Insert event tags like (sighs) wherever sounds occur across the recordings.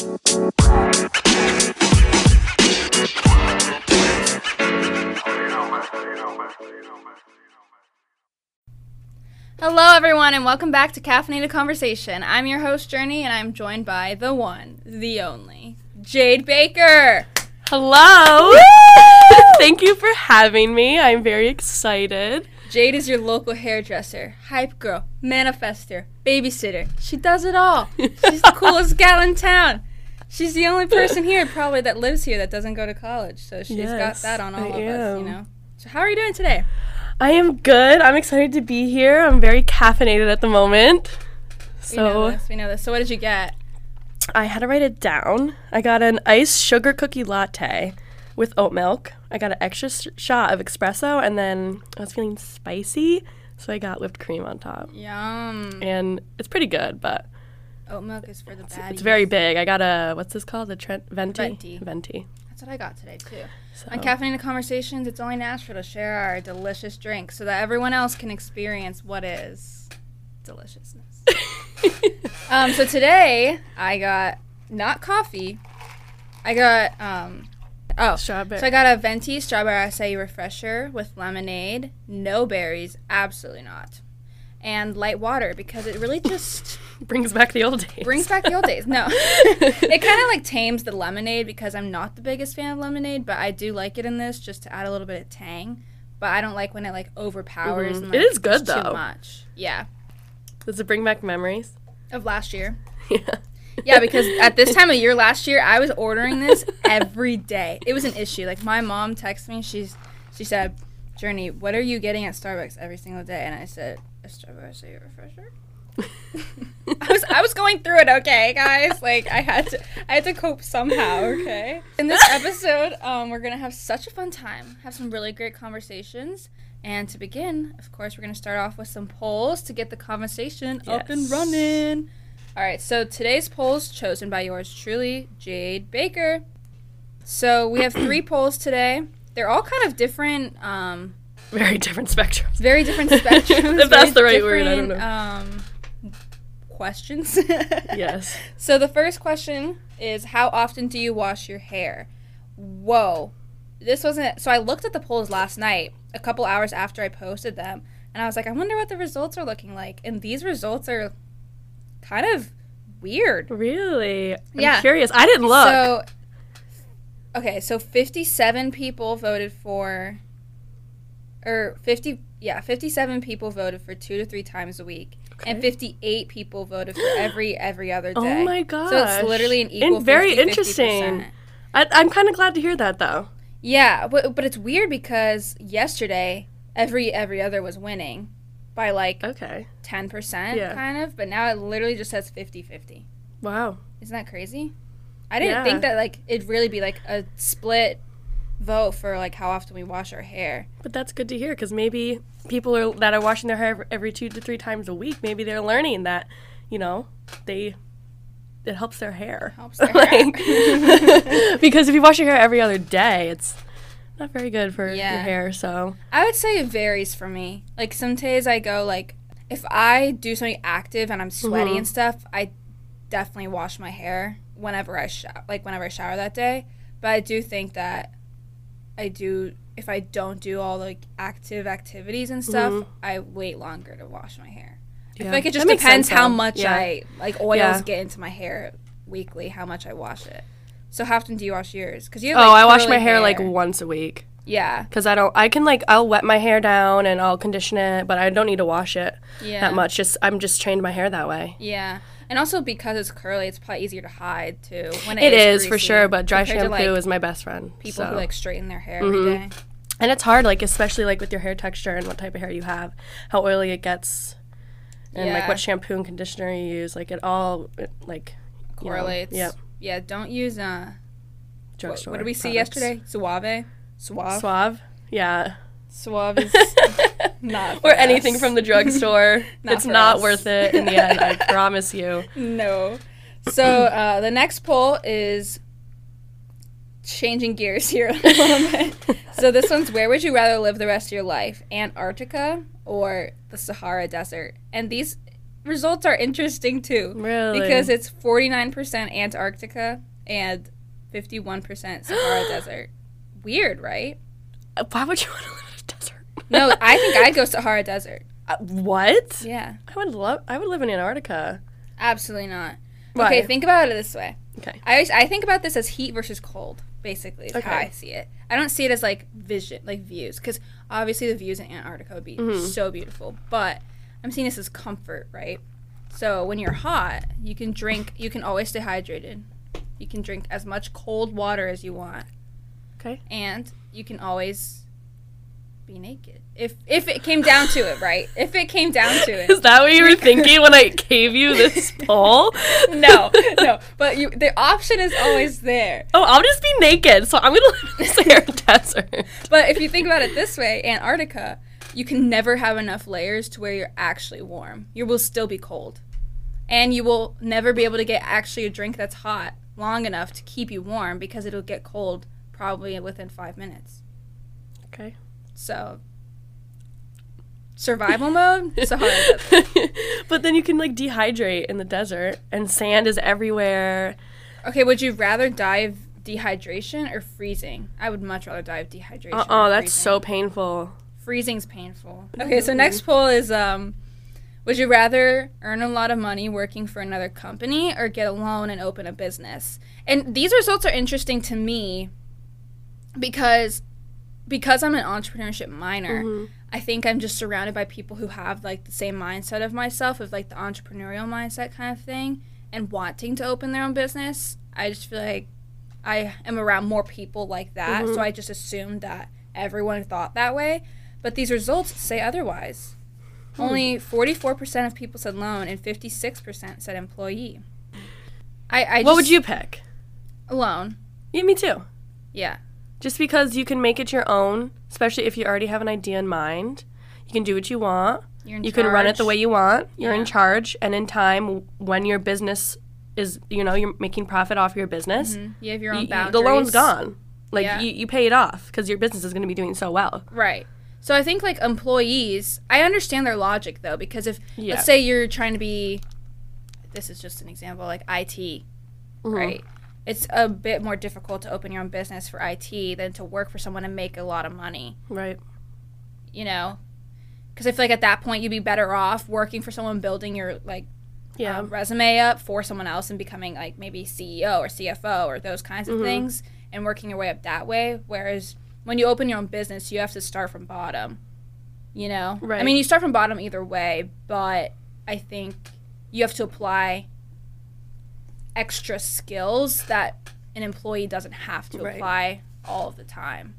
Hello, everyone, and welcome back to Caffeinated Conversation. I'm your host, Journey, and I'm joined by the one, the only, Jade Baker. Hello. (laughs) Thank you for having me. I'm very excited. Jade is your local hairdresser, hype girl, manifester, babysitter. She does it all. She's the (laughs) coolest gal in town. She's the only person here, (laughs) probably, that lives here that doesn't go to college. So she's got that on all I of us, you know. So, how are you doing today? I am good. I'm excited to be here. I'm very caffeinated at the moment. We know So this. We know this. So, what did you get? I had to write it down. I got an iced sugar cookie latte with oat milk. I got an extra sh- shot of espresso, and then I was feeling spicy, so I got whipped cream on top. Yum. And it's pretty good, but Oat milk is for the baddies. it's very big. I got a what's this called? A Trent venti. Venti. Venti. That's what I got today too. So On Caffeinated Conversations, it's only natural to share our delicious drinks so that everyone else can experience what is deliciousness. (laughs) um, so today I got not coffee. I got um oh Strawberry. so I got a venti strawberry acai refresher with lemonade, no berries, absolutely not, and light water because it really just (laughs) brings back the old days. brings back the old days. No, (laughs) it kind of like tames the lemonade because I'm not the biggest fan of lemonade, but I do like it in this just to add a little bit of tang. But I don't like when it like overpowers. Mhm. And, like, is good, it's Too though. much. Yeah, Does it bring back memories? of last year. (laughs) Yeah. Yeah, because at this time of year last year, I was ordering this every day. It was an issue. Like my mom texted me. She's she said, "Journey, what are you getting at Starbucks every single day?" And I said, "A Starbucks a refresher." (laughs) I was I was going through it, okay, guys. Like I had to I had to cope somehow, okay. In this (laughs) episode, um, we're gonna have such a fun time, have some really great conversations, and to begin, of course, we're gonna start off with some polls to get the conversation up and running. All right, so today's polls chosen by yours truly, Jade Baker. So we have three polls today. They're all kind of different. Um, Very different spectrums. very different spectrums. (laughs) if that's the right word, I don't know. Um, questions. (laughs) yes. So the first question is, how often do you wash your hair? Whoa, this wasn't. So I looked at the polls last night, a couple hours after I posted them, and I was like, I wonder what the results are looking like. And these results are kind of weird. Really? I'm Yeah. curious. I didn't look. So, okay, so 57 people voted for, or 50, yeah, 57 people voted for two to three times a week, and 58 people voted for every every other (gasps) day oh my god So it's literally an equal. And very 50, interesting. 50%. I, I'm kind of glad to hear that though. Yeah, but but it's weird because yesterday every every other was winning by like Okay. 10% Yeah. kind of, but now it literally just says 50-50. Wow. Isn't that crazy? I didn't Yeah. think that like it'd really be like a split vote for like how often we wash our hair. But that's good to hear because maybe people are, that are washing their hair every two to three times a week, maybe they're learning that, you know, they it helps their hair. Helps their (laughs) Like- hair. (laughs) because if you wash your hair every other day, it's not very good for Yeah. your hair. So I would say it varies for me. Like some days I go like if I do something active and I'm sweaty Mhm. and stuff, I definitely wash my hair whenever I shower, like whenever I shower that day. But I do think that I do if I don't do all like active activities and stuff, Mhm. I wait longer to wash my hair. I feel like it just That depends sense, how much Yeah. I like oils Yeah. get into my hair weekly, how much I wash it. So how often do you wash yours? Because you Oh, have, like, I wash my hair, like once a week yeah, because I don't. I can like I'll wet my hair down and I'll condition it, but I don't need to wash it yeah, that much. Just I'm just trained my hair that way. Yeah, and also because it's curly, it's probably easier to hide too. When It is for sure, but dry shampoo to, like, is my best friend. people so. who like straighten their hair every Mhm. day. and it's hard, like especially like with your hair texture and what type of hair you have, how oily it gets, and like what shampoo and conditioner you use. Like it all it, like you know, Correlates. Yep. Yeah, don't use uh. What, Drugstore. what did we see yesterday? Suave. Suave. Suave. Yeah. Suave is (laughs) not. or for anything from the drugstore. (laughs) Not it's not us. worth it in the end. I (laughs) promise you. No. So uh, the next poll is changing gears here a little bit. So this one's where would you rather live the rest of your life, Antarctica or the Sahara Desert? And these results are interesting too. Really? Because it's 49% Antarctica and 51% Sahara (gasps) Desert. Weird, right? Uh, Why would you (laughs) want to live in a desert? No, (laughs) I think I'd go Sahara Desert. Uh, what? Yeah, I would love. I would live in Antarctica. absolutely not. Why? Okay, think about it this way. Okay. I always, I think about this as heat versus cold, basically. Is how I see it. I don't see it as like vision, like views, because obviously the views in Antarctica would be Mhm. so beautiful. But I'm seeing this as comfort, right? So when you're hot, you can drink. You can always stay hydrated. You can drink as much cold water as you want, Okay. and you can always be naked. If if it came down to it, right? If it came down to it. (laughs) Is that what you were thinking when I gave you this (laughs) poll? no, no. But you, the option is always there. Oh, I'll just be naked, so I'm gonna live in the Sahara (laughs) Desert. But if you think about it this way, Antarctica, you can never have enough layers to where you're actually warm. You will still be cold. And you will never be able to get actually a drink that's hot long enough to keep you warm because it'll get cold probably within five minutes. Okay. So, survival mode, (laughs) Sahara (laughs) Desert. but then you can like dehydrate in the desert, and sand is everywhere. Okay, would you rather die of dehydration or freezing? I would much rather die of dehydration. Uh oh, that's freezing. so painful. freezing's painful. Okay, so next poll is um would you rather earn a lot of money working for another company or get a loan and open a business? And these results are interesting to me because because I'm an entrepreneurship minor, Mhm. I think I'm just surrounded by people who have like the same mindset of myself of like the entrepreneurial mindset kind of thing and wanting to open their own business. I just feel like I am around more people like that, Mhm. so I just assumed that everyone thought that way. But these results say otherwise. Hmm. Only 44% of people said loan and 56% said employee. I, I what would you pick? loan? Yeah, me too. Yeah. Just because you can make it your own, especially if you already have an idea in mind. You can do what you want. You're in you can run it the way you want. You're in charge, and in time, when your business is, you know, you're making profit off your business, Mhm. You have your own y- boundaries. the loan's gone. Like Yeah. you, you pay it off because your business is going to be doing so well. Right. So I think like employees, I understand their logic though because if Yeah. let's say you're trying to be this is just an example like IT, Mhm. right? It's a bit more difficult to open your own business for IT than to work for someone and make a lot of money, Right. you know? Cuz I feel like at that point you'd be better off working for someone building your like Yeah. um, resume up for someone else and becoming like maybe CEO or CFO or those kinds of Mhm. things and working your way up that way. Whereas when you open your own business, you have to start from bottom. You know, right? I mean, you start from bottom either way, but I think you have to apply extra skills that an employee doesn't have to Right. apply all of the time.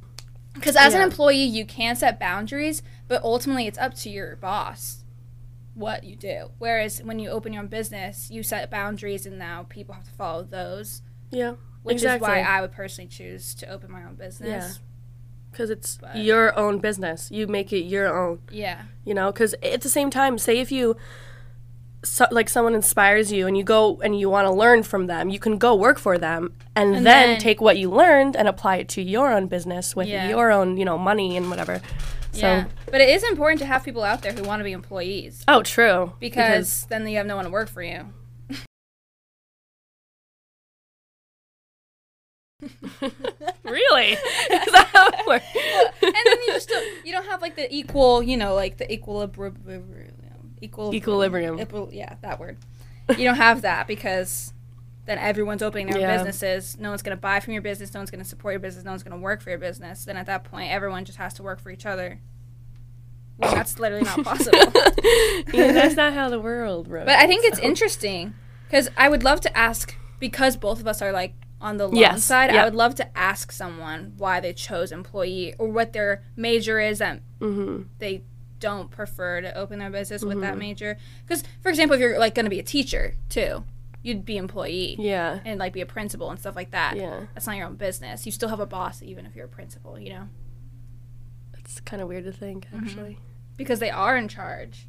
Because as an employee, you can set boundaries, but ultimately it's up to your boss what you do. Whereas when you open your own business, you set boundaries and now people have to follow those, Yeah. which Exactly. is why I would personally choose to open my own business. Yeah Because it's But- your own business. You make it your own. Yeah. you know because at the same time say if you so, like someone inspires you and you go and you want to learn from them you can go work for them and, And then, then- take what you learned and apply it to your own business with Yeah. your own you know money and whatever so yeah. But it is important to have people out there who want to be employees oh true because then you have no one to work for you. (laughs) really (laughs) is that how it works and then you just don't, you don't have like the equal, you know, like the equilibrium, equal Equilibrium. equil- yeah, that word. You don't have that because then everyone's opening their Yeah. businesses. No one's going to buy from your business. No one's going to support your business. No one's going to work for your business. Then at that point, everyone just has to work for each other. Well, that's literally not possible. (laughs) yeah, that's not how the world works But I think it's interesting because I would love to ask because both of us are like on the loan Yes, side. yeah. I would love to ask someone why they chose employee or what their major is that mm-hmm. they don't prefer to open their business with Mm-hmm. that major. Because for example, if you're like going to be a teacher too, you'd be employee yeah and like be a principal and stuff like that. yeah That's not your own business. You still have a boss even if you're a principal. You know, it's kind of weird to think Mm-hmm. actually because they are in charge.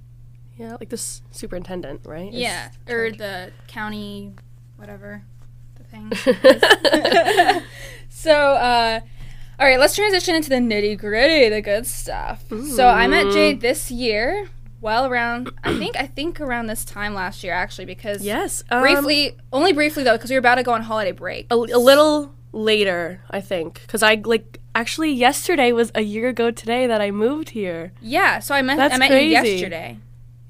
yeah like this superintendent right yeah, or the county, whatever the thing. (laughs) (laughs) so, uh, all right, let's transition into the nitty gritty, the good stuff. So, I met Jade this year well around. I think I think around this time last year actually because Yes. um, briefly, only briefly though, because we were about to go on holiday break. a, a little later, I think, because I like actually yesterday was a year ago today that I moved here. Yeah, so I met That's I met crazy. you yesterday.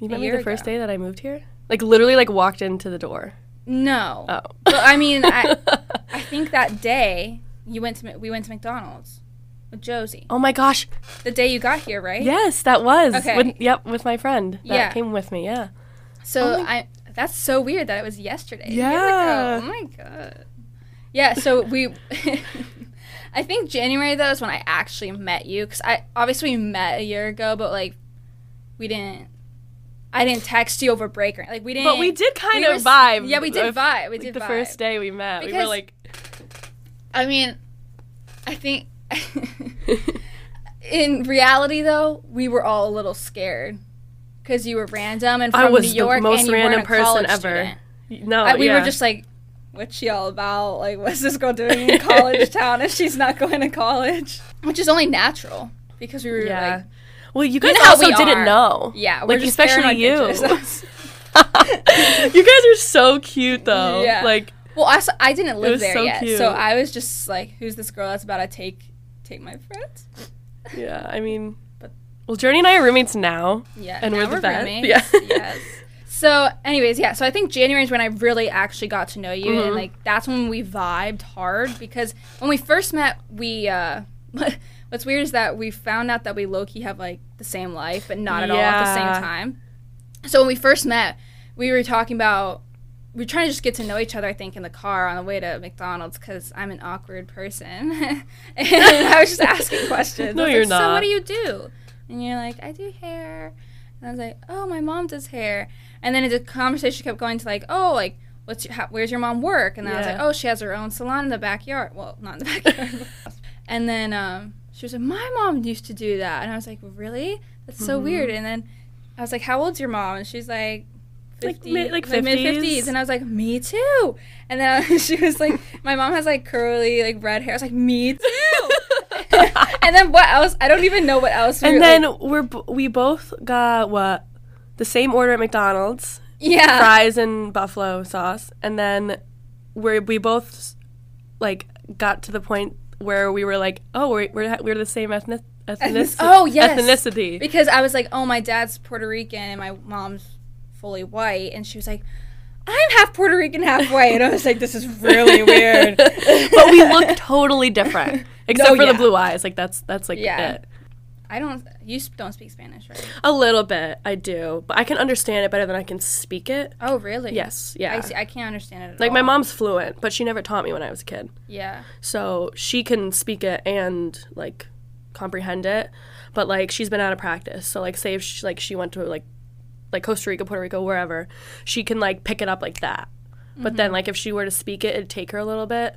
You met me the first ago. day that I moved here. Like literally, like walked into the door. No, Oh. but I mean, I (laughs) I think that day you went to we went to McDonald's with Josie. oh my gosh! The day you got here, right? Yes, that was. Okay. With, yep, with my friend that Yeah. came with me. Yeah. So Oh I that's so weird that it was yesterday. a year ago. Yeah. Oh my god. Yeah. So we. (laughs) I think January though is when I actually met you because I obviously we met a year ago, but like we didn't. I didn't text you over break or like we didn't. But we did kind we of were vibe. Yeah, we did with, vibe. We like, did the vibe. first day we met. we were like, I mean, I think (laughs) in reality though, we were all a little scared because you were random and from I was New York the most and you random person ever. student. No, I- we yeah. were just like, what's she all about? Like, what's this girl doing in college (laughs) town if she's not going to college? Which is only natural because we were yeah. like, well, you guys know how also we didn't are. know. yeah, we're Like, especially you. (laughs) you guys are so cute though. Yeah. Like, well, I, I didn't live there so yet, cute. so I was just like, who's this girl that's about to take take my friends? yeah. I mean, But- well, Journey and I are roommates now. Yeah, And we're the best. roommates. Yeah. yes. So, anyways, yeah. So I think January is when I really actually got to know you, and Mhm. like that's when we vibed hard because when we first met, we. uh (laughs) What's weird is that we found out that we low key have like the same life, but not at all at the same time. So when we first met, we were talking about were trying to just get to know each other. I think in the car on the way to McDonald's because I'm an awkward person, (laughs) and I was just asking questions. (laughs) No, you're like, So what do you do? And you're like, I do hair. And I was like, oh, my mom does hair. And then the conversation kept going to like, oh, like, what's your, how, where's your mom work? And then I was like, oh, she has her own salon in the backyard. Well, not in the (laughs) backyard. and then um, she was like, my mom used to do that. And I was like, really? That's so Mhm. weird. And then I was like, how old's your mom? And she's like, Like 50, mid- like mid 50s. 50s. And I was like, me too. And then (laughs) she was like, my mom has like curly, like red hair. I was like, me too. (laughs) and then what else? I don't even know what else. we and were, then like- we're b- we both got what the same order at McDonald's, yeah, fries and buffalo sauce, and then we we both like got to the point where we were like, oh, we're we're, we're the same ethnic ethnicity. oh, yes. ethnicity. because I was like, oh, my dad's Puerto Rican and my mom's fully white, and she was like, I'm half Puerto Rican, half white, and I was like, this is really (laughs) weird. but we look (laughs) totally different, (laughs) except No, for yeah. the blue eyes. Like that's that's like Yeah. it. I don't. You don't speak Spanish, right? A little bit, I do, but I can understand it better than I can speak it. Oh, really? Yes, yeah. I see. I can't understand it at like all. my mom's fluent, but she never taught me when I was a kid. Yeah. so she can speak it and like comprehend it but like she's been out of practice so like say if she like she went to like like costa rica puerto rico wherever she can like pick it up like that but Mm-hmm. then like if she were to speak it it'd take her a little bit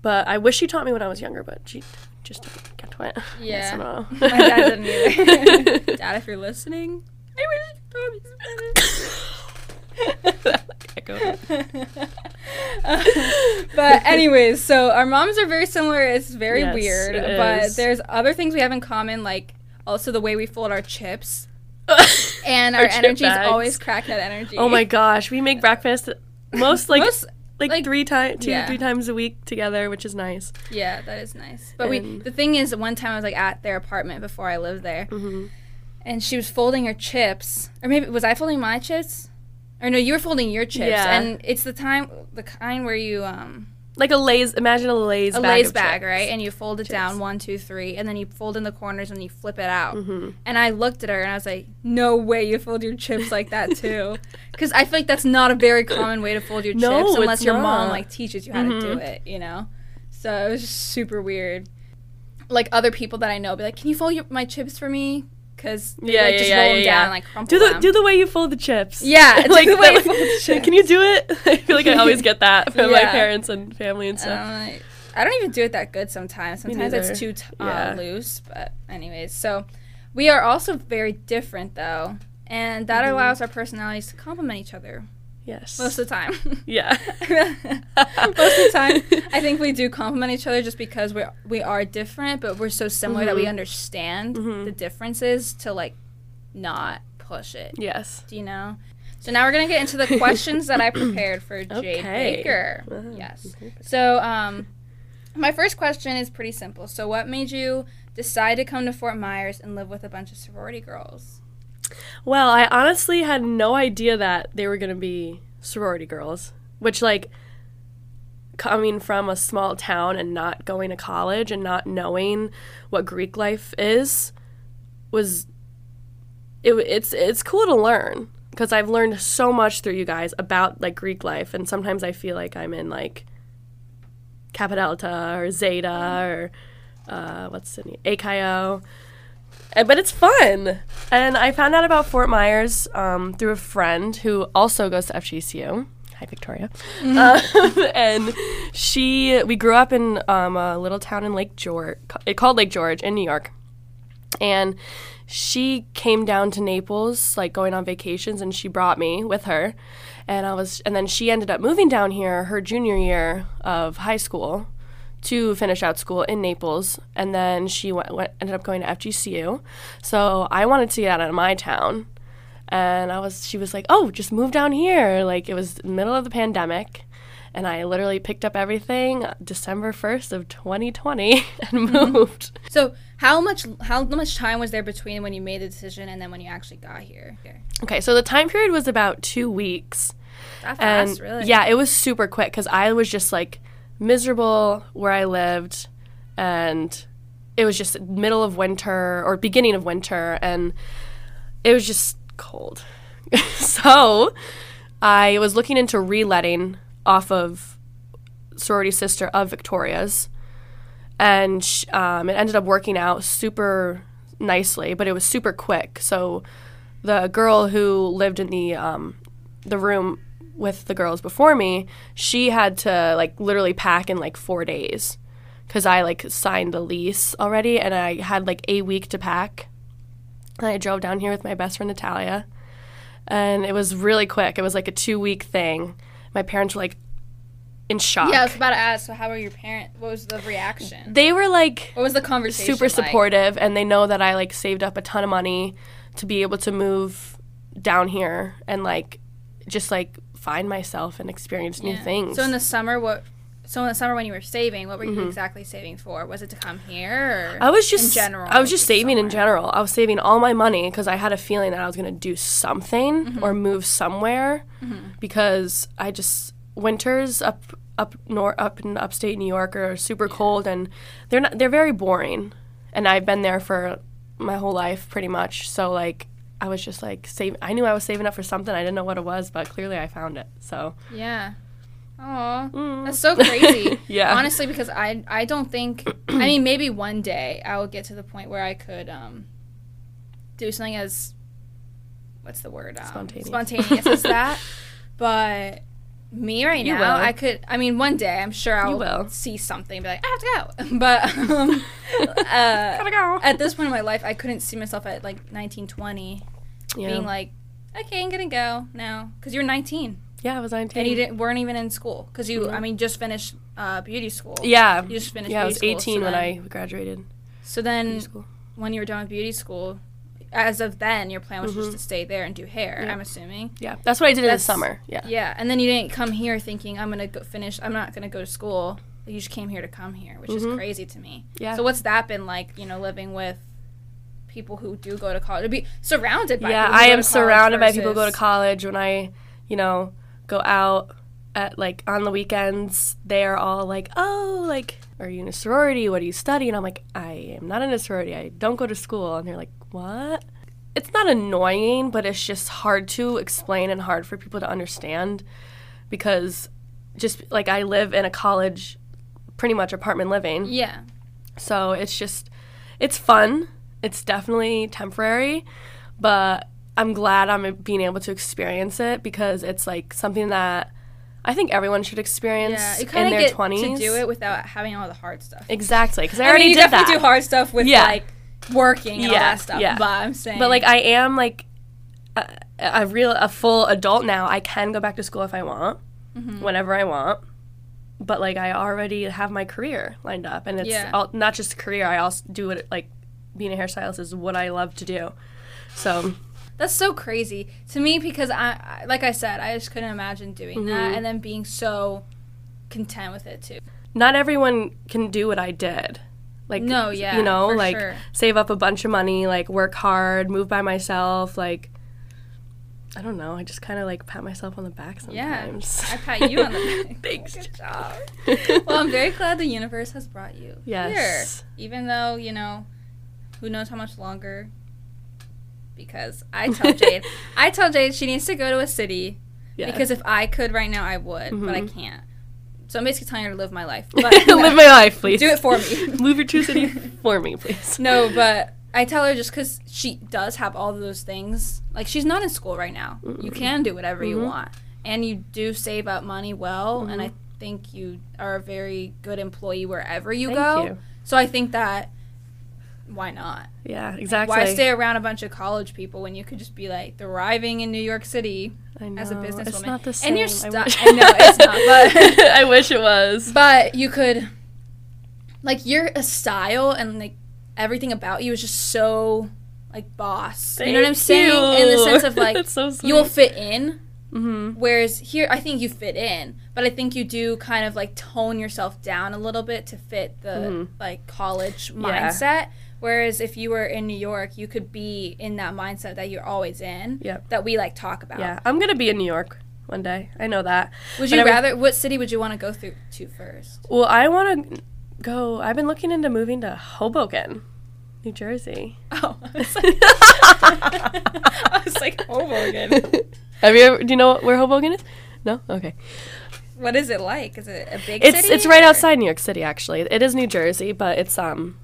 but i wish she taught me when i was younger but she just didn't get to it Yeah. My dad didn't (laughs) either. (laughs) dad, if you're listening, I wish you taught me. Echo. (laughs) but anyways, so our moms are very similar. It's very Yes, weird, it but is. there's other things we have in common, like also the way we fold our chips, and our, Our energy is bags. always crackhead energy. oh my gosh we make breakfast most like Most- like, like- three times two yeah. three times a week together which is nice yeah, that is nice. But we, the thing is, one time I was like at their apartment before I lived there, hmm and she was folding her chips, or maybe was I folding my chips? Or no, you were folding your chips, Yeah. and it's the time, the kind where you um like a lays imagine a lays a bag Lay's bag, chips. right? And you fold it down one, two, three, and then you fold in the corners and you flip it out. Mhm. And I looked at her and I was like, "No way, you fold your chips like that too," (laughs) because I feel like that's not a very common way to fold your No, chips unless your mom like teaches you how to do Mhm. it, you know. So it was just super weird. Like other people that I know be like, "Can you fold your, my chips for me?" Because they Yeah, like, yeah, just yeah, roll yeah, them yeah. down and like crumple Do the them. do the way you fold the chips. Yeah, (laughs) do the way you fold the chips. (laughs) Can you do it? (laughs) I feel like I always get that from my parents and family and And stuff. I'm like, I don't even do it that good sometimes. Sometimes it's too t- uh, loose. But anyways, so we are also very different though, and that Mhm. allows our personalities to complement each other yes. most of the time. (laughs) yeah. (laughs) most of the time, I think we do compliment each other just because we we are different, but we're so similar that we Mhm. understand Mhm. the differences to like not push it. Yes. Do you know? So now we're gonna get into the questions that I prepared for Jade Okay. Baker. Wow. Yes. So um, my first question is pretty simple. So what made you decide to come to Fort Myers and live with a bunch of sorority girls? Well, I honestly had no idea that they were going to be sorority girls, which, like, coming from a small town and not going to college and not knowing what Greek life is was it, it's it's cool to learn because I've learned so much through you guys about like Greek life and sometimes I feel like I'm in like Kappa Delta or Zeta or uh, what's the name? AKO. Uh, But it's fun. And I found out about Fort Myers um, through a friend who also goes to FGCU. Hi, Victoria. Um, (laughs) and she, we grew up in um, a little town in Lake George, it called Lake George in New York. And she came down to Naples, like going on vacations, and she brought me with her. And I was, and then she ended up moving down here her junior year of high school to finish out school in Naples, and then she went, went ended up going to FGCU. So I wanted to get out of my town, and I was she was like, "Oh, just move down here." Like it was the middle of the pandemic, and I literally picked up everything December first of 2020 (laughs) and mm-hmm. moved. So how much how much time was there between when you made the decision and then when you actually got here? Okay. Okay, so the time period was about two weeks. That and fast, really? yeah, it was super quick because I was just like miserable where I lived, and it was just middle of winter or beginning of winter, and it was just cold. (laughs) so I was looking into reletting off of sorority sister of Victoria's, and um, it ended up working out super nicely, but it was super quick. So the girl who lived in the um, the room with the girls before me, she had to like literally pack in like four days because I like signed the lease already and I had like a week to pack. And I drove down here with my best friend Natalia, and it was really quick. It was like a two week thing. My parents were like in shock. Yeah, I was about to ask. So how were your parents? What was the reaction? They were like What was the conversation? super like? supportive and they know that I like saved up a ton of money to be able to move down here and like just like find myself and experience new Yeah. things. So in the summer, what? So in the summer when you were saving, what were Mm-hmm. you exactly saving for? Was it to come here? Or I was just general, I was just saving in general. I was saving all my money because I had a feeling that I was going to do something Mm-hmm. or move somewhere because I just winters up up nor up in upstate New York are super cold and they're not they're very boring. And I've been there for my whole life pretty much. So like I was just like save I knew I was saving up for something. I didn't know what it was, but clearly I found it. So Yeah. Oh, Mm. that's so crazy. (laughs) Yeah. Honestly, because I I don't think I mean maybe one day I will get to the point where I could um do something as what's the word um, Spontaneous. spontaneous as that. (laughs) But me right You now, will. I could. I mean, one day I'm sure I'll will. see something and be like, I have to go. (laughs) But um, (laughs) uh, gotta go. at this point in my life, I couldn't see myself at like 19, 20 Yeah. being like, okay, I'm gonna go now because you're 19 yeah, I was 19. and you didn't weren't even in school because you I mean just finished uh, beauty school. yeah. You just finished Yeah, I was beauty school, 18 so when then- I graduated So then when you were done with beauty school, as of then your plan was just Mhm. to stay there and do hair. Yeah. I'm assuming. Yeah, that's what I did in the summer. Yeah. Yeah, and then you didn't come here thinking I'm gonna go finish. I'm not gonna go to school. You just came here to come here, which is Mhm. crazy to me. Yeah. So what's that been like? You know, living with people who do go to college, to be surrounded by. yeah, people who I go am to college surrounded by people who go to college. When I, you know, go out at like on the weekends, they are all like, "Oh, like, are you in a sorority? What do you study?" And I'm like, "I am not in a sorority. I don't go to school." And they're like, "What?" It's not annoying, but it's just hard to explain and hard for people to understand because just like I live in a college, pretty much apartment living. Yeah. So it's just, it's fun. It's definitely temporary, but I'm glad I'm being able to experience it because it's like something that I think everyone should experience Yeah, you in kind of their get 20s. to do it without having all the hard stuff. Exactly, because I, I already mean, you did definitely that. do hard stuff with Yeah. like working and all Yeah, that stuff. yeah. But I'm saying, But like I am like a, a real a full adult now. I can go back to school if I want, Mm-hmm. whenever I want. But like I already have my career lined up, and it's Yeah. all, not just a career. I also do it like being a hairstylist is what I love to do. So That's so crazy to me because I, I like I said, I just couldn't imagine doing that Mhm. and then being so content with it too. Not everyone can do what I did. Like No, yeah, you know, like sure. save up a bunch of money, like work hard, move by myself, like I don't know. I just kind of like pat myself on the back sometimes. Yeah. I pat you on the (laughs) back. Thanks. Good job. (laughs) Well, I'm very glad the universe has brought you Yes. here, even though you know, who knows how much longer. Because I tell Jade, (laughs) I tell Jade she needs to go to a city Yeah. because if I could right now, I would, but I Mhm. can't. So I'm basically telling her to live my life. (laughs) But live my (laughs) life, please. Do it for me. (laughs) Move your true city for me, please. No, but I tell her just because she does have all of those things. Like she's not in school right now. You Mm-mm. can do whatever you Mhm. want, and you do save up money well. And Mhm. I think you are a very good employee wherever you Thank go. you. So I think that why not? Yeah, exactly. Why stay around a bunch of college people when you could just be like thriving in New York City I know. as a It's businesswoman? not the same. And you're I stuck. wish- I know it's not, (laughs) but I wish it was. but you could like your a style and like everything about you is just so like boss. you know what I'm Thank saying? In the sense of like (laughs) so you'll fit in. Mm-hmm. Whereas here, I think you fit in, but I think you do kind of like tone yourself down a little bit to fit the Mhm. like college Yeah. Whereas if you were in New York, you could be in that mindset that you're always in. Yep. That we like talk about. Yeah, I'm gonna be in New York one day. I know that. Would you Whenever- rather? What city would you want to go through to first? Well, I want to go. I've been looking into moving to Hoboken, New Jersey. (laughs) Oh, I was like, (laughs) I was like Hoboken. (laughs) Have you ever? Do you know where Hoboken is? No. Okay. What is it like? Is it a big It's city? it's right or- outside New York City. Actually, it is New Jersey, but it's um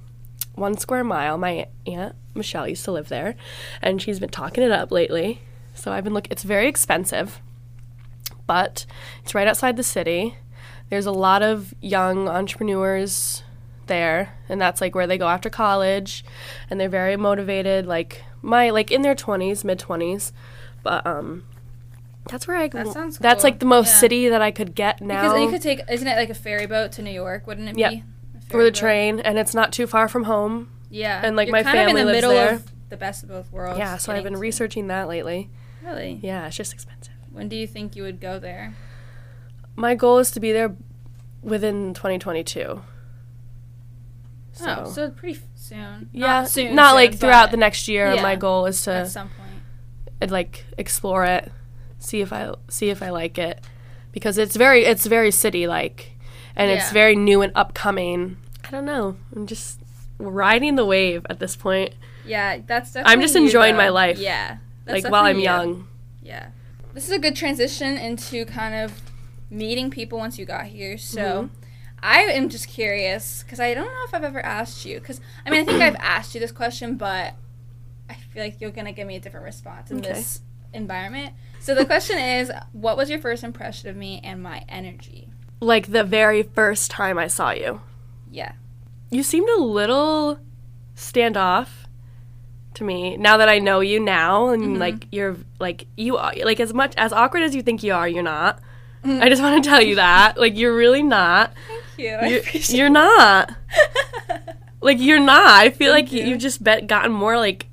one square mile. My aunt Michelle used to live there, and she's been talking it up lately. So I've been look. It's very expensive, but it's right outside the city. There's a lot of young entrepreneurs there, and that's like where they go after college, and they're very motivated. Like my like in their twenties, mid twenties, but um. That's where I. That sounds That's cool. like the most Yeah. city that I could get now. Because you could take, isn't it like a ferry boat to New York? Wouldn't it Yep. be? A or the train, and it's not too far from home. Yeah. and, like, You're my kind of in family the lives middle there. of the best of both worlds. yeah, so I've been to- researching that lately. Really? Yeah, it's just expensive. When do you think you would go there? My goal is to be there within 2022. So, oh, so pretty f- soon. yeah, Not soon. not soon, like throughout the next year. yeah, My goal is to At some point. like explore it, see if I see if I like it, because it's very it's very city like, and it's very new and upcoming. I don't know. I'm just riding the wave at this point. Yeah, that's definitely. I'm just enjoying my life. Yeah. like while I'm you. young. Yeah. This is a good transition into kind of meeting people once you got here. So Mhm. I am just curious because I don't know if I've ever asked you. Because I mean, I think I've asked you this question, but I feel like you're gonna give me a different response in Okay. this environment. So the question is, what was your first impression of me and my energy? Like the very first time I saw you. Yeah. You seemed a little standoff to me now that I know you now and Mhm. like you're like you are like as much as awkward as you think you are, you're not. Mhm. I just want to tell you that. Like you're really not. Thank you. I You're, you're not. (laughs) Like you're not. I feel Thank like you. you. you've just bet, gotten more like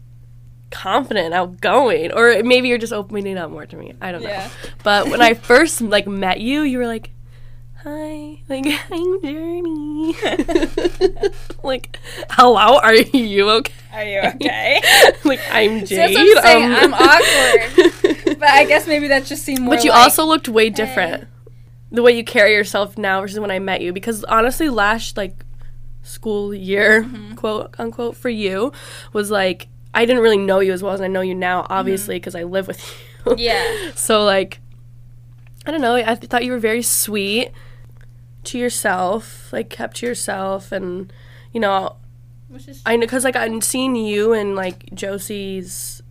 confident, outgoing, or maybe you're just opening up more to me. I don't know. But when I first like met you, you were like, "Hi, like (laughs) I'm Journey." (laughs) like, hello, are you okay? Are you okay? (laughs) like I'm So Jade. that's what I'm saying. um, I'm awkward. but I guess maybe that just seemed more. but you like- also looked way different. The way you carry yourself now versus when I met you, because honestly, last like school year, Mm-hmm. quote unquote, for you was like I didn't really know you as well as I know you now, Mm-hmm. obviously, because I live with you. Yeah. So like, I don't know. I th- thought you were very sweet to yourself, like kept to yourself, and you know, Which is I know because like I'm seeing you and like Josie's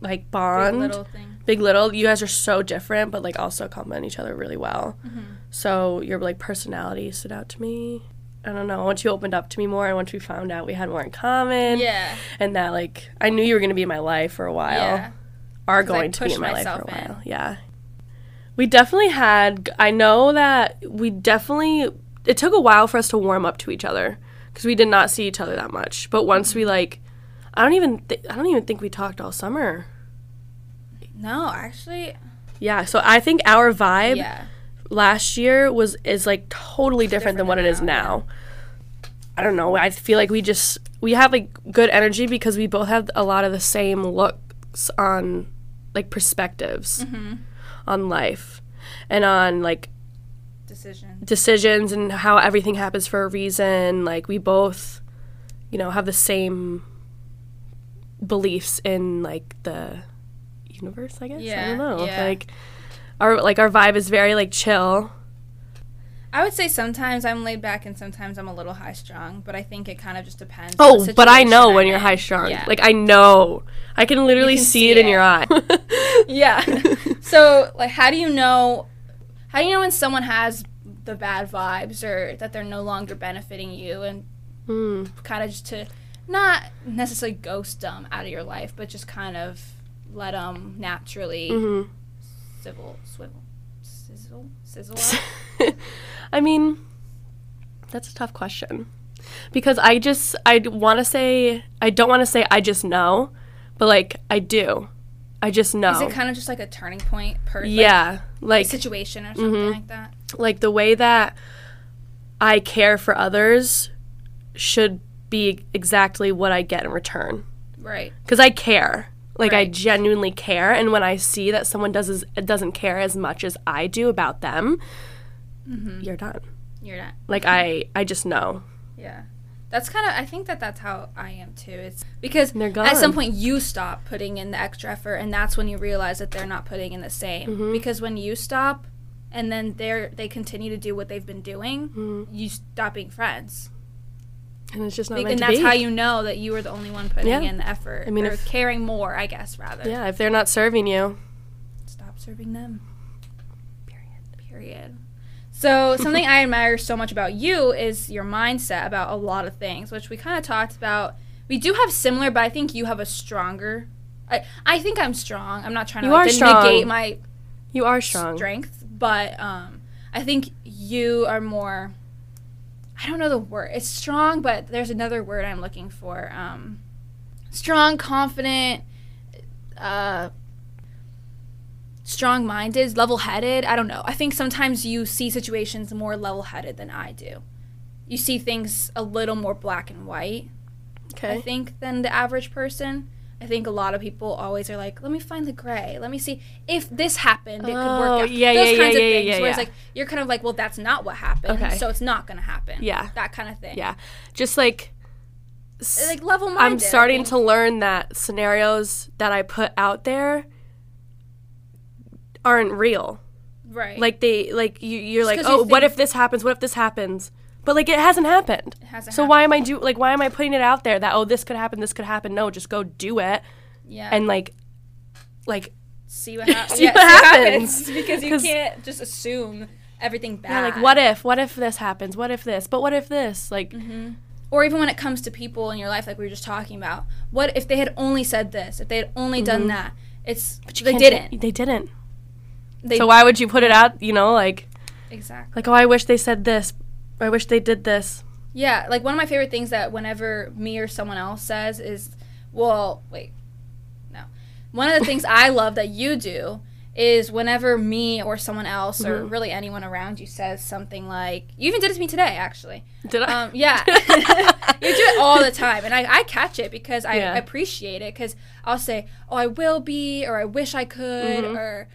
like big bond, little thing. Big Little. You guys are so different, but like also complement each other really well. Mm-hmm. So your like personality stood out to me. I don't know. Once you opened up to me more, and once we found out we had more in common, Yeah. and that like I knew you were gonna be in my life for a while Yeah. are going to be in my life for a myself in. while. Yeah. We definitely had I know that we definitely it took a while for us to warm up to each other because we did not see each other that much. But once we like I don't even th- I don't even think we talked all summer. No, actually, Yeah, so I think our vibe yeah. last year was is like totally different, than Different what it than is now, now. I don't know. I feel like we just we have like good energy because we both have a lot of the same looks on like perspectives Mm-hmm. On life and on like Decision. decisions and how everything happens for a reason. Like we both, you know, have the same beliefs in like the universe. I guess I don't know. yeah. Like our like our vibe is very like chill. I would say sometimes I'm laid back and sometimes I'm a little high strung, but I think it kind of just depends. on Oh, but I know I'm when you're high strung. Yeah. Like I know. I can literally can see, see it, in your eye. (laughs) yeah. (laughs) so, like, how do you know? How do you know when someone has the bad vibes or that they're no longer benefiting you, and Mm. kind of just to not necessarily ghost them out of your life, but just kind of let them naturally Mhm. swivel, swivel, sizzle, sizzle? (laughs) I mean, that's a tough question. Because I just I want to say I don't want to say I just know, but like I do. I just know. Is it kind of just like a turning point per like, yeah, like situation or something Mhm. like that? like the way that I care for others should be exactly what I get in return. Right. Cuz I care. Like I genuinely care and when I see that someone does as, doesn't care as much as I do about them, Mm-hmm. you're done. You're not. Like I I just know. Yeah. That's kind of, I think that that's how I am too. It's because They're at some point you stop putting in the extra effort, and that's when you realize that they're not putting in the same. Mhm. Because when you stop, and then they're they continue to do what they've been doing, Mhm. you stop being friends, And it's just not Be- and that's be. how you know that you were the only one putting Yeah. in the effort. I mean, or if- caring more, I guess rather. Yeah, if they're not serving you. Stop serving them. Period. Period. So something I admire so much about you is your mindset about a lot of things, which we kind of talked about. We do have similar, but I think you have a stronger. I, I think I'm strong. I'm not trying to You like, are to strong. negate my You are strong. strength, but um, I think you are more. I don't know the word. It's strong, but there's another word I'm looking for. Um, strong, confident, uh, strong-minded, level-headed. I don't know. I think sometimes you see situations more level-headed than I do. You see things a little more black and white. okay. I think than the average person. I think a lot of people always are like, let me find the gray. Let me see if this happened, it could Oh, work out. yeah, Those yeah, kinds yeah, of yeah, things. yeah, Whereas yeah. like you're kind of like, well, that's not what happened, Okay. so it's not gonna happen. Yeah. that kind of thing. Yeah. Just like like level minded. I'm starting to learn that scenarios that I put out there aren't real. right. Like they like you you're Just like, 'cause you "Oh, what if this happens? What if this happens?" But like it hasn't happened. it hasn't So happened. why am I do like why am I putting it out there that oh this could happen, this could happen? No, just go do it yeah and like like see what, hap- (laughs) see yeah, what happens. (laughs) because you can't just assume everything bad. yeah, like what if? What if this happens? What if this? But what if this? Like Mm-hmm. or even when it comes to people in your life, like we were just talking about, what if they had only said this? If they had only done that? It's Mm-hmm. you they didn't. They didn't. They so why would you put it out, you know, like exactly. like oh I wish they said this. I wish they did this. Yeah, like one of my favorite things that whenever me or someone else says is, well, wait, no. One of the things I love that you do is whenever me or someone else or Mhm. really anyone around you says something like, you even did it to me today, actually. Did I? Um, yeah, (laughs) (laughs) you do it all the time, and I, I catch it because I Yeah. appreciate it. Because I'll say, "Oh, I will be," or "I wish I could," Mhm. or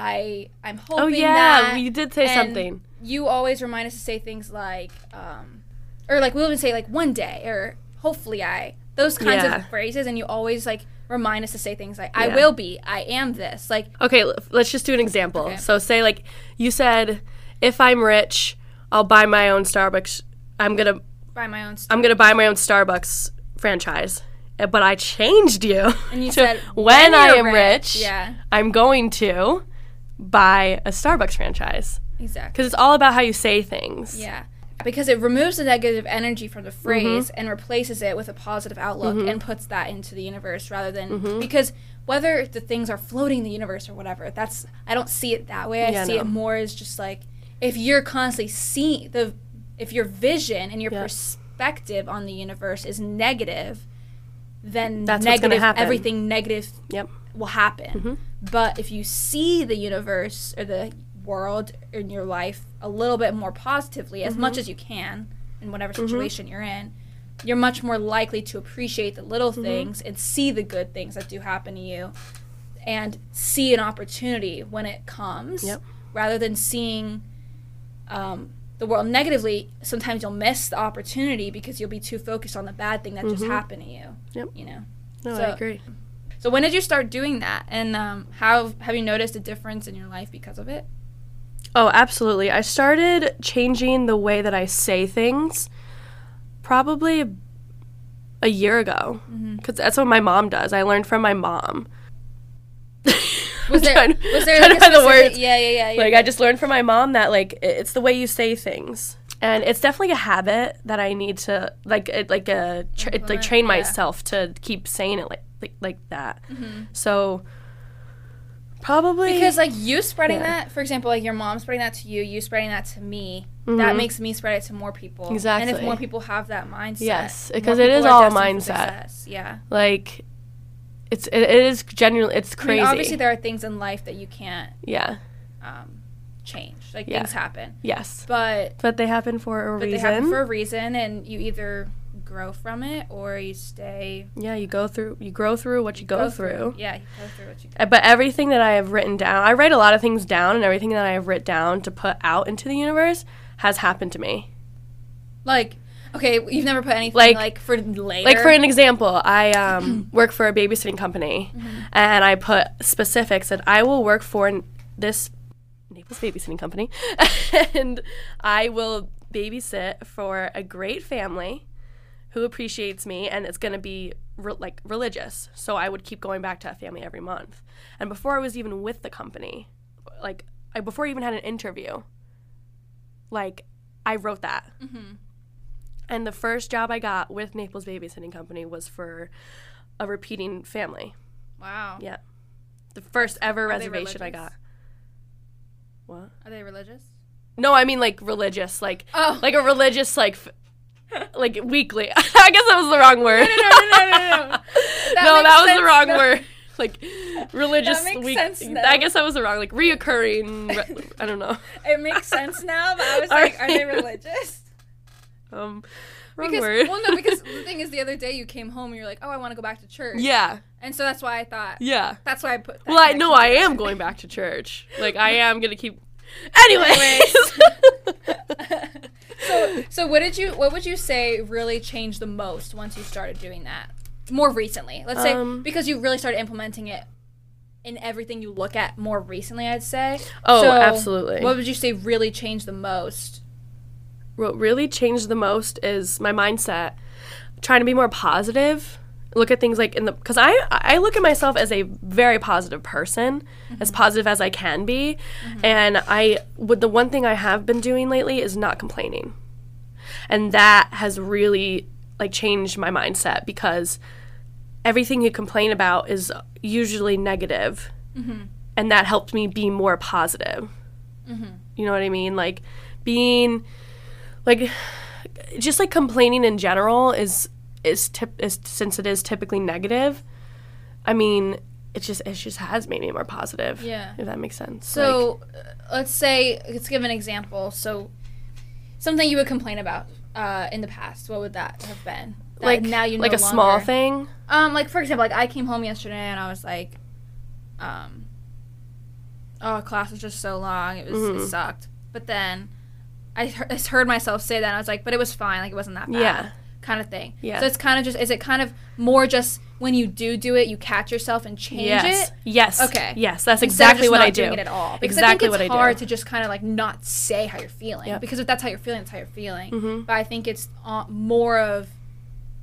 "I I'm hoping Oh yeah, that." you did say something. You always remind us to say things like, um, or like we'll even say like one day or hopefully I those kinds Yeah. of phrases, and you always like remind us to say things like I Yeah. will be, I am this, like Okay, let's just do an example. Okay. So say like you said, if I'm rich, I'll buy my own Starbucks. I'm gonna by my own. Stuff. I'm gonna buy my own Starbucks franchise. Uh, But I changed you. And you (laughs) said when, I you're am rich, yeah, I'm going to buy a Starbucks franchise exactly. because it's all about how you say things. Yeah. Because it removes the negative energy from the mm-hmm. phrase and replaces it with a positive outlook Mm-hmm. and puts that into the universe rather than mm-hmm. because whether the things are floating in the universe or whatever, that's I don't see it that way. I Yeah, see no. it more as just like if you're constantly seeing the if your vision and your Yeah. perspective on the universe is negative, then That's negative happen. everything negative Yep. will happen. Mm-hmm. But if you see the universe or the world in your life a little bit more positively, as Mm-hmm. much as you can, in whatever situation you're in, you're much more likely to appreciate the little Mm-hmm. things and see the good things that do happen to you and see an opportunity when it comes Yep. rather than seeing um, the world negatively. Sometimes you'll miss the opportunity because you'll be too focused on the bad thing that just Mhm. happened to you. Yep. You know. No, So- I agree. So when did you start doing that, and um, how have you noticed a difference in your life because of it? Oh, absolutely. I started changing the way that I say things probably a year ago Mm-hmm. because that's what my mom does. I learned from my mom. (laughs) Was there Trying- was there like the words. Yeah, yeah, yeah. yeah. Like I just learned from my mom that like it's the way you say things, and it's definitely a habit that I need to like it, like a tra- like train yeah. myself to keep saying it like like, like that. So probably because like you spreading Yeah. that, for example, like your mom spreading that to you, you spreading that to me, that Mhm. makes me spread it to more people. Exactly, and if more people have that mindset, Yes, because it is all a mindset. Yeah. like it's it, it is genuinely it's I crazy. mean, obviously, there are things in life that you can't yeah. um, change. Like Yeah. things happen, Yes. but But they happen for a but reason. they happen for a reason, and you either grow from it or you stay yeah, you go through you grow through what you go, through. Yeah, you go through what you. Uh, But everything that I have written down, I write a lot of things down, and everything that I have written down to put out into the universe has happened to me. Like, okay, you've never put anything Like- like, for later. Like for an example, I um, (clears throat) work for a babysitting company, Mm-hmm. and I put specifics that I will work for this Babysitting company, (laughs) and I will babysit for a great family who appreciates me, and it's going to be re- like religious. So I would keep going back to that family every month. And before I was even with the company, like I, before I even had an interview, like I wrote that. Mhm. And the first job I got with Naples Babysitting Company was for a repeating family. Wow. Yeah. The first ever Are reservation I got. What? Are they religious? No, I mean like religious, like Oh. like a religious like f- like weekly. (laughs) I guess that was the wrong word. no, no, no, no, no. (laughs) That no, that was sense the wrong now. word. (laughs) Like religious week. sense. I guess that was the wrong like reoccurring. Re- I don't know. It makes sense now, but I was like, are they religious? Um, wrong Because word. well, no, because the thing is, the other day you came home and you're like, oh, I want to go back to church. yeah, And so that's why I thought. yeah. That's why I put. That Well, I know I am going back to church. Like I am gonna keep. (laughs) Anyways. (laughs) so, so what did you? What would you say really changed the most once you started doing that? More recently, let's say, Um, because you really started implementing it in everything you look at more recently. I'd say. oh, So, absolutely. What would you say really changed the most? what really changed the most is my mindset trying to be more positive look at things like in the because i i look at myself as a very positive person as mm-hmm. positive as i can be. Mm-hmm. And i would the one thing i have been doing lately is not complaining. And that has really like changed my mindset because everything you complain about is usually negative. Mm-hmm. And that helped me be more positive. You know what i mean? Like being like just like complaining in general is is tip is since it is typically negative i mean it just it just has made me more positive Yeah. if that makes sense So, uh, let's say, let's give an example. So, something you would complain about uh, in the past. What would that have been? That like now you know, like no a small thing Um, like for example, like I came home yesterday and I was like, um, oh, class was just so long. It was Mhm. it sucked. But then I he- I heard myself say that and I was like, but it was fine. Like it wasn't that bad. Yeah. Kind of thing. Yeah. So it's kind of just is it kind of more just when you do do it, you catch yourself and change yes it. yes Okay. yes that's exactly what i do Doing it at all. Because exactly I think what it's i hard do to just kind of like not say how you're feeling. Yep. Because if that's how you're feeling, that's how you're feeling. Mhm. But I think it's uh, more of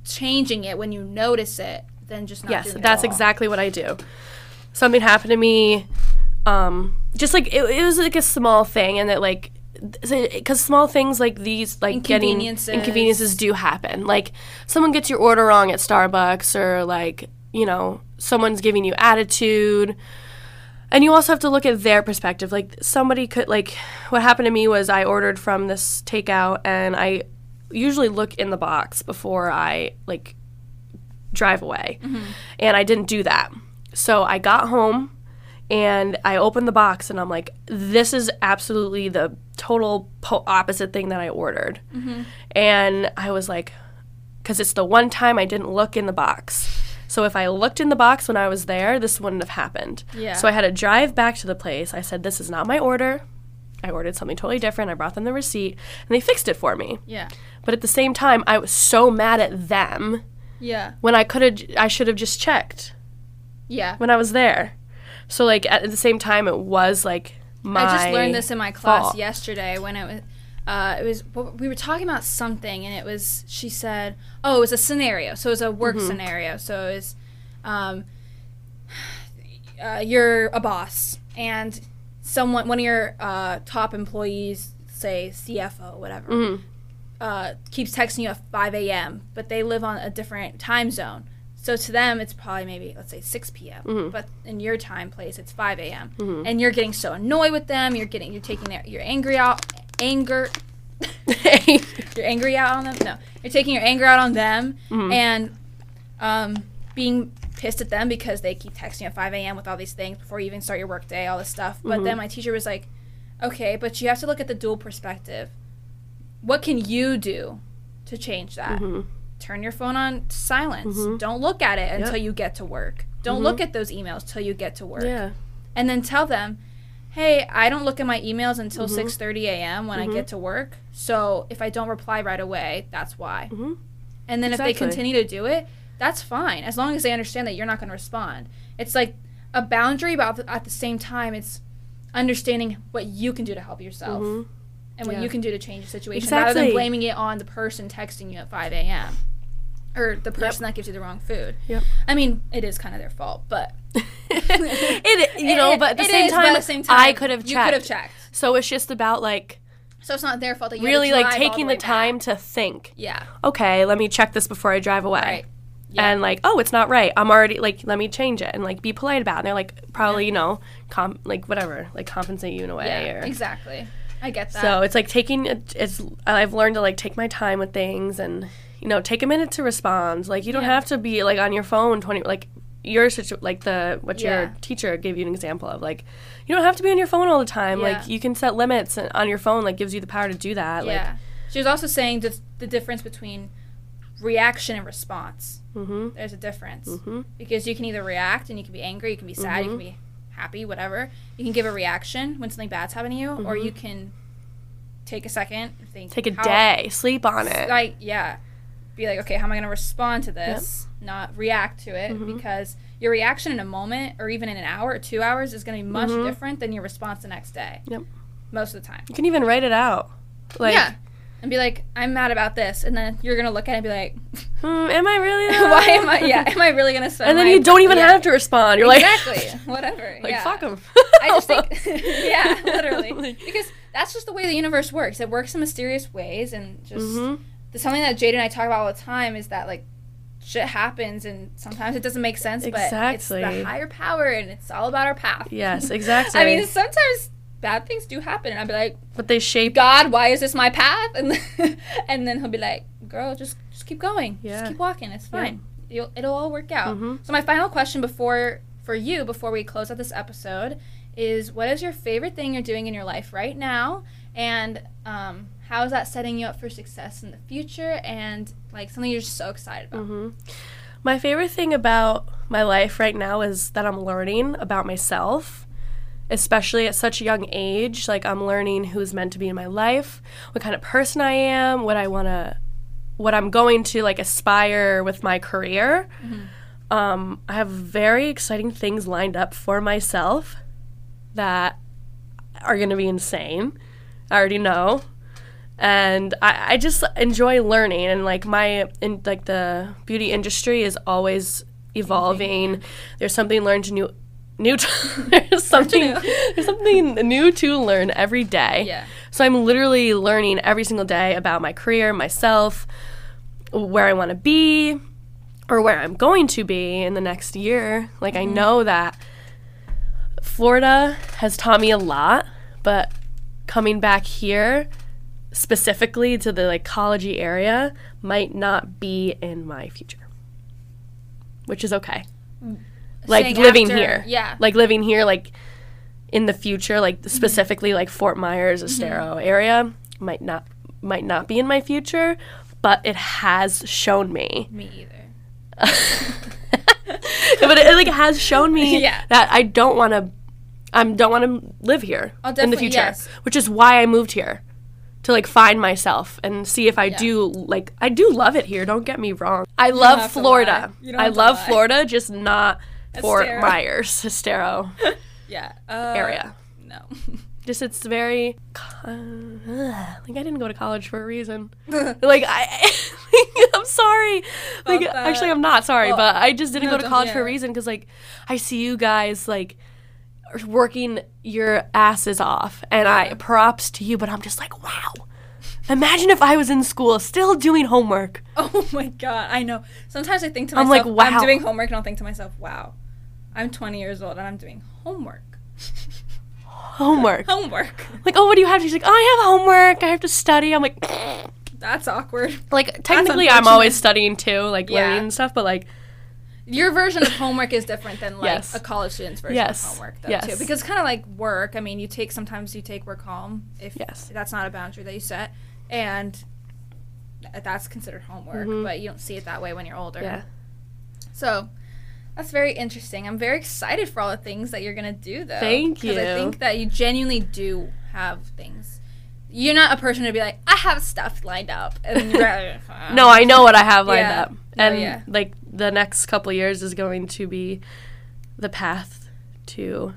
changing it when you notice it than just not yes doing it that's exactly what i do something happened to me um just like it, it was like a small thing and that like because small things like these like getting Inconveniences. inconveniences do happen like someone gets your order wrong at starbucks or like you know someone's giving you attitude and you also have to look at their perspective like somebody could like what happened to me was i ordered from this takeout and i usually look in the box before i like drive away. Mm-hmm. And I didn't do that. So I got home and I opened the box and I'm like, this is absolutely the total po- opposite thing that I ordered. Mm-hmm. And I was like, because it's the one time I didn't look in the box. So if I looked in the box when I was there, this wouldn't have happened. Yeah. So I had to drive back to the place. I said, this is not my order. I ordered something totally different. I brought them the receipt and they fixed it for me. Yeah. But at the same time, I was so mad at them Yeah. when I could have, I should have just checked Yeah. when I was there. So like at the same time, it was like my. I just learned this in my class fault. yesterday when it was. Uh, it was we were talking about something and it was she said oh it was a scenario so it was a work Mm-hmm. scenario so it was um, (sighs) uh, you're a boss and someone one of your uh, top employees say CFO whatever Mm-hmm. uh, keeps texting you at 5 a.m. but they live on a different time zone so to them it's probably maybe let's say 6 p.m Mm-hmm. but in your time place it's 5 a.m and you're getting so annoyed with them you're getting you're taking their you're angry out anger (laughs) you're angry out on them no you're taking your anger out on them Mm-hmm. and um, being pissed at them because they keep texting at 5 a.m with all these things before you even start your work day all this stuff but Mm-hmm. then my teacher was like okay but you have to look at the dual perspective what can you do to change that Mm-hmm. Turn your phone on silence don't look at it until Yep. you get to work don't look at those emails till you get to work yeah. and then tell them hey i don't look at my emails until Mm-hmm. 6.30 a.m when i get to work so if i don't reply right away that's why Mhm. and then if they continue to do it that's fine as long as they understand that you're not going to respond it's like a boundary but at the same time it's understanding what you can do to help yourself Mhm. and what Yeah. you can do to change the situation rather than blaming it on the person texting you at 5 a.m or the person that gives you the wrong food Yep. i mean it is kind of their fault but (laughs) it, (laughs) you know, It- but at the it same is, but time, at the same time, I could have checked. you could have checked So it's just about like so it's not their fault that you really like taking way the time back. to think. yeah Okay, let me check this before I drive away. right yeah. And like, oh, it's not right. I'm already like, let me change it and like be polite about it. And they're like, probably, you know, com- like whatever, like compensate you in a way. yeah or, exactly i get that So it's like taking it- it's I've learned to like take my time with things and you know take a minute to respond. Like you don't Yeah. have to be like on your phone twenty like your situ- like the what Yeah. your teacher gave you an example of like you don't have to be on your phone all the time. Yeah. Like you can set limits and- on your phone. Like gives you the power to do that. yeah she was also saying just the difference between reaction and response mm-hmm. there's a difference Mhm. because you can either react and you can be angry you can be sad you can Mm-hmm. be happy whatever you can give a reaction when something bad's happening to you or you can take a second think Mm-hmm. take a day, sleep on it. like yeah be like okay how am i going to respond to this not react to it Mm-hmm. because your reaction in a moment or even in an hour or two hours is going to be much Mhm. different than your response the next day Yep. most of the time You can even write it out. Like, yeah and be like i'm mad about this and then you're going to look at it and be like (laughs) hmm, am I really? (laughs) why am i yeah am i really going (laughs) to spend And then you don't even yeah. have to respond. You're like exactly whatever like, yeah. fuck them. I just think, yeah, literally, because that's just the way the universe works. It works in mysterious ways, and just Mhm. The, something that Jade and I talk about all the time is that like shit happens, and sometimes it doesn't make sense, exactly. but it's the higher power, and it's all about our path. Yes, (laughs) exactly. I mean, sometimes bad things do happen, and I'd be like, but they shape. God, why is this my path? (laughs) And and then he'll be like, Girl, just just keep going, Yeah. just keep walking, it's fine. You'll, it'll all work out. Mhm. So my final question before for you before we close out this episode is what is your favorite thing you're doing in your life right now and um, how is that setting you up for success in the future and like something you're just so excited about hmm My favorite thing about my life right now is that I'm learning about myself, especially at such a young age. Like I'm learning who's meant to be in my life, what kind of person I am, what I want to, what I'm going to like aspire with my career. Um, I have very exciting things lined up for myself that are going to be insane. I already know and I, I just enjoy learning and like my in like the beauty industry is always evolving. There's something learned new new to, (laughs) there's something (laughs) there's something new to learn every day. Yeah. so i'm literally learning every single day about my career myself where i want to be or where i'm going to be in the next year. Like i mm-hmm. know that florida has taught me a lot but coming back here specifically to the like collegey area might not be in my future. which is okay. Mm. Like Saying living after- here. Yeah. Like living here, like in the future, like specifically like Fort Myers, Estero mm-hmm. area, might not might not be in my future, but it has shown me. Me either. (laughs) but it, like has shown me (laughs) Yeah. that I don't want to I don't want to live here in the future, yes. which is why I moved here to like find myself and see if I do like I do love it here. Don't get me wrong. I love Florida. lie. You don't I love. Florida, just not Fort Estero. Myers, Estero (laughs) Yeah. Uh, area. No. (laughs) Just it's very uh, like I didn't go to college for a reason. (laughs) like I, I'm sorry. Like that. actually, I'm not sorry, Well, but I just didn't no, go to college for a reason because like I see you guys like working your asses off, and I props to you. But I'm just like, wow. Imagine if I was in school still doing homework. (laughs) Oh my god, I know. Sometimes I think to myself, I'm like, wow. I'm doing homework, and I'll think to myself, wow, I'm 20 years old and I'm doing homework. (laughs) Homework. (laughs) Homework. Like, oh, what do you have? She's like, oh, I have homework. I have to study. I'm like, That's awkward. like technically, I'm always studying too, like Yeah. learning and stuff. But like, Your version of homework is different than like Yes. a college student's version Yes. of homework, though, Yes. too. Because kind of like work. I mean, you take sometimes you take work home if Yes. that's not a boundary that you set, and that's considered homework. Mhm. But you don't see it that way when you're older. yeah. So that's very interesting. I'm very excited for all the things that you're gonna do, though. Thank Because I think that you genuinely do have things. You're not a person to be like, I have stuff lined up, and you're like, No, I know what I have lined Yeah. up, No, and yeah. like the next couple years is going to be the path to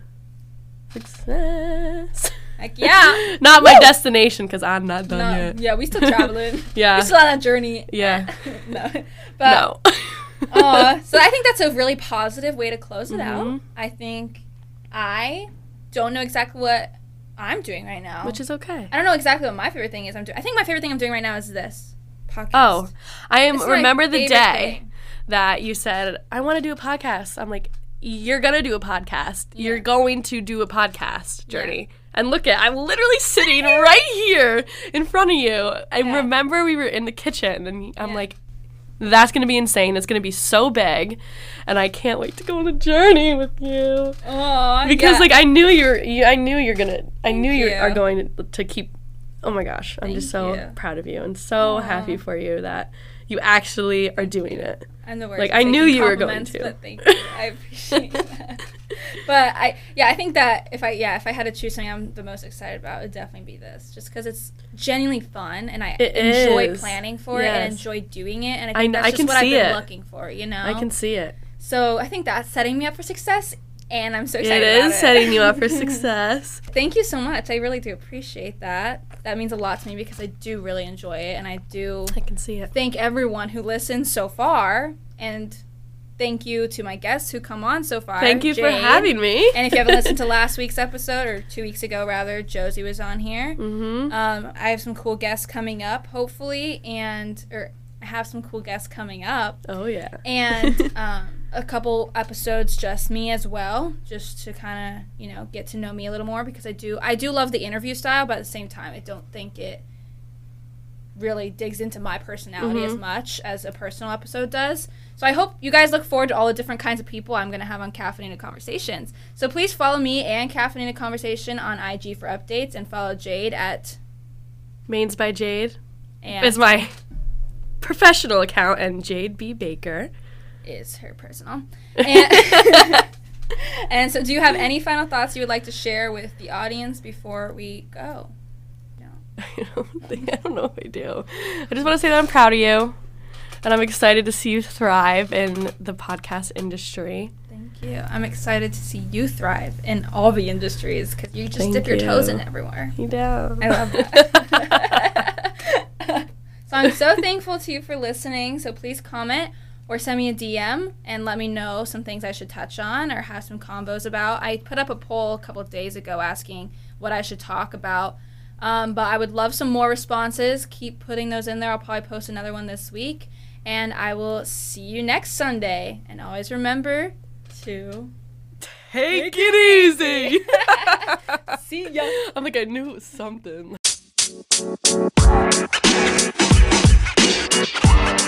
success. like, yeah. (laughs) not my Woo! destination because I'm not done No, yet. yeah, we still (laughs) traveling. Yeah. We're still on a journey. Yeah. (laughs) no. But no. Aw, so I think that's a really positive way to close it out. Mhm. I think I don't know exactly what I'm doing right now. Which is okay. I don't know exactly what my favorite thing is. I'm doing. I think my favorite thing I'm doing right now is this podcast. Oh, I am. This remember the day thing. that you said I want to do a podcast. I'm like, you're gonna do a podcast. You're going to do a podcast journey. And look at, I'm literally sitting (laughs) right here in front of you. I Yeah. remember we were in the kitchen, and I'm Yeah. like, that's gonna be insane. It's gonna be so big, and I can't wait to go on a journey with you. Aw, Because yeah. like I knew you're, you, I knew you're gonna, I knew you you. are going to, to keep. Oh my gosh, I'm just so you. proud of you and so Aw. happy for you that you actually are doing it. I'm the worst. like, I knew you were going to. But thank you. I appreciate that. (laughs) But I, yeah, I think that if I, yeah, if I had to choose something I'm the most excited about, it would definitely be this, just because it's genuinely fun and I It enjoy is. planning for it and Yes. enjoy doing it, and I I think kn- that's I just what I've been it. looking for, you know. I can see it. So I think that's setting me up for success, and I'm so It excited. about is setting you up for (laughs) success. Thank you so much. I really do appreciate that. That means a lot to me because I do really enjoy it, and I do I can see it. thank everyone who listened so far, and thank you to my guests who come on so far. Thank you for having me. And if you haven't listened to (laughs) last week's episode or two weeks ago, rather, Josie was on here. mm-hmm. Um, I have some cool guests coming up, hopefully, and or I have some cool guests coming up, oh yeah. and (laughs) um, a couple episodes just me as well, just to kind of you know get to know me a little more because I do I do love the interview style, but at the same time, I don't think it really digs into my personality as Mhm. much as a personal episode does. So I hope you guys look forward to all the different kinds of people I'm going to have on Caffeinated Conversations. So please follow me and Caffeinated Conversation on IG for updates, and follow Jade at Mains by Jade and is my (laughs) professional account, and Jade B Baker. Is her personal. And, (laughs) and so, do you have any final thoughts you would like to share with the audience before we go? I don't think I don't know if I do. I just want to say that I'm proud of you, and I'm excited to see you thrive in the podcast industry. Thank you. I'm excited to see you thrive in all the industries because you just Thank dip your toes in everywhere. You do. I love that. (laughs) (laughs) so I'm so thankful to you for listening. So please comment or send me a DM and let me know some things I should touch on or have some combos about. I put up a poll a couple of days ago asking what I should talk about. Um, but I would love some more responses. Keep putting those in there. I'll probably post another one this week. And I will see you next Sunday. And always remember to Take it easy. (laughs) (laughs) see ya. I'm like I knew it was something.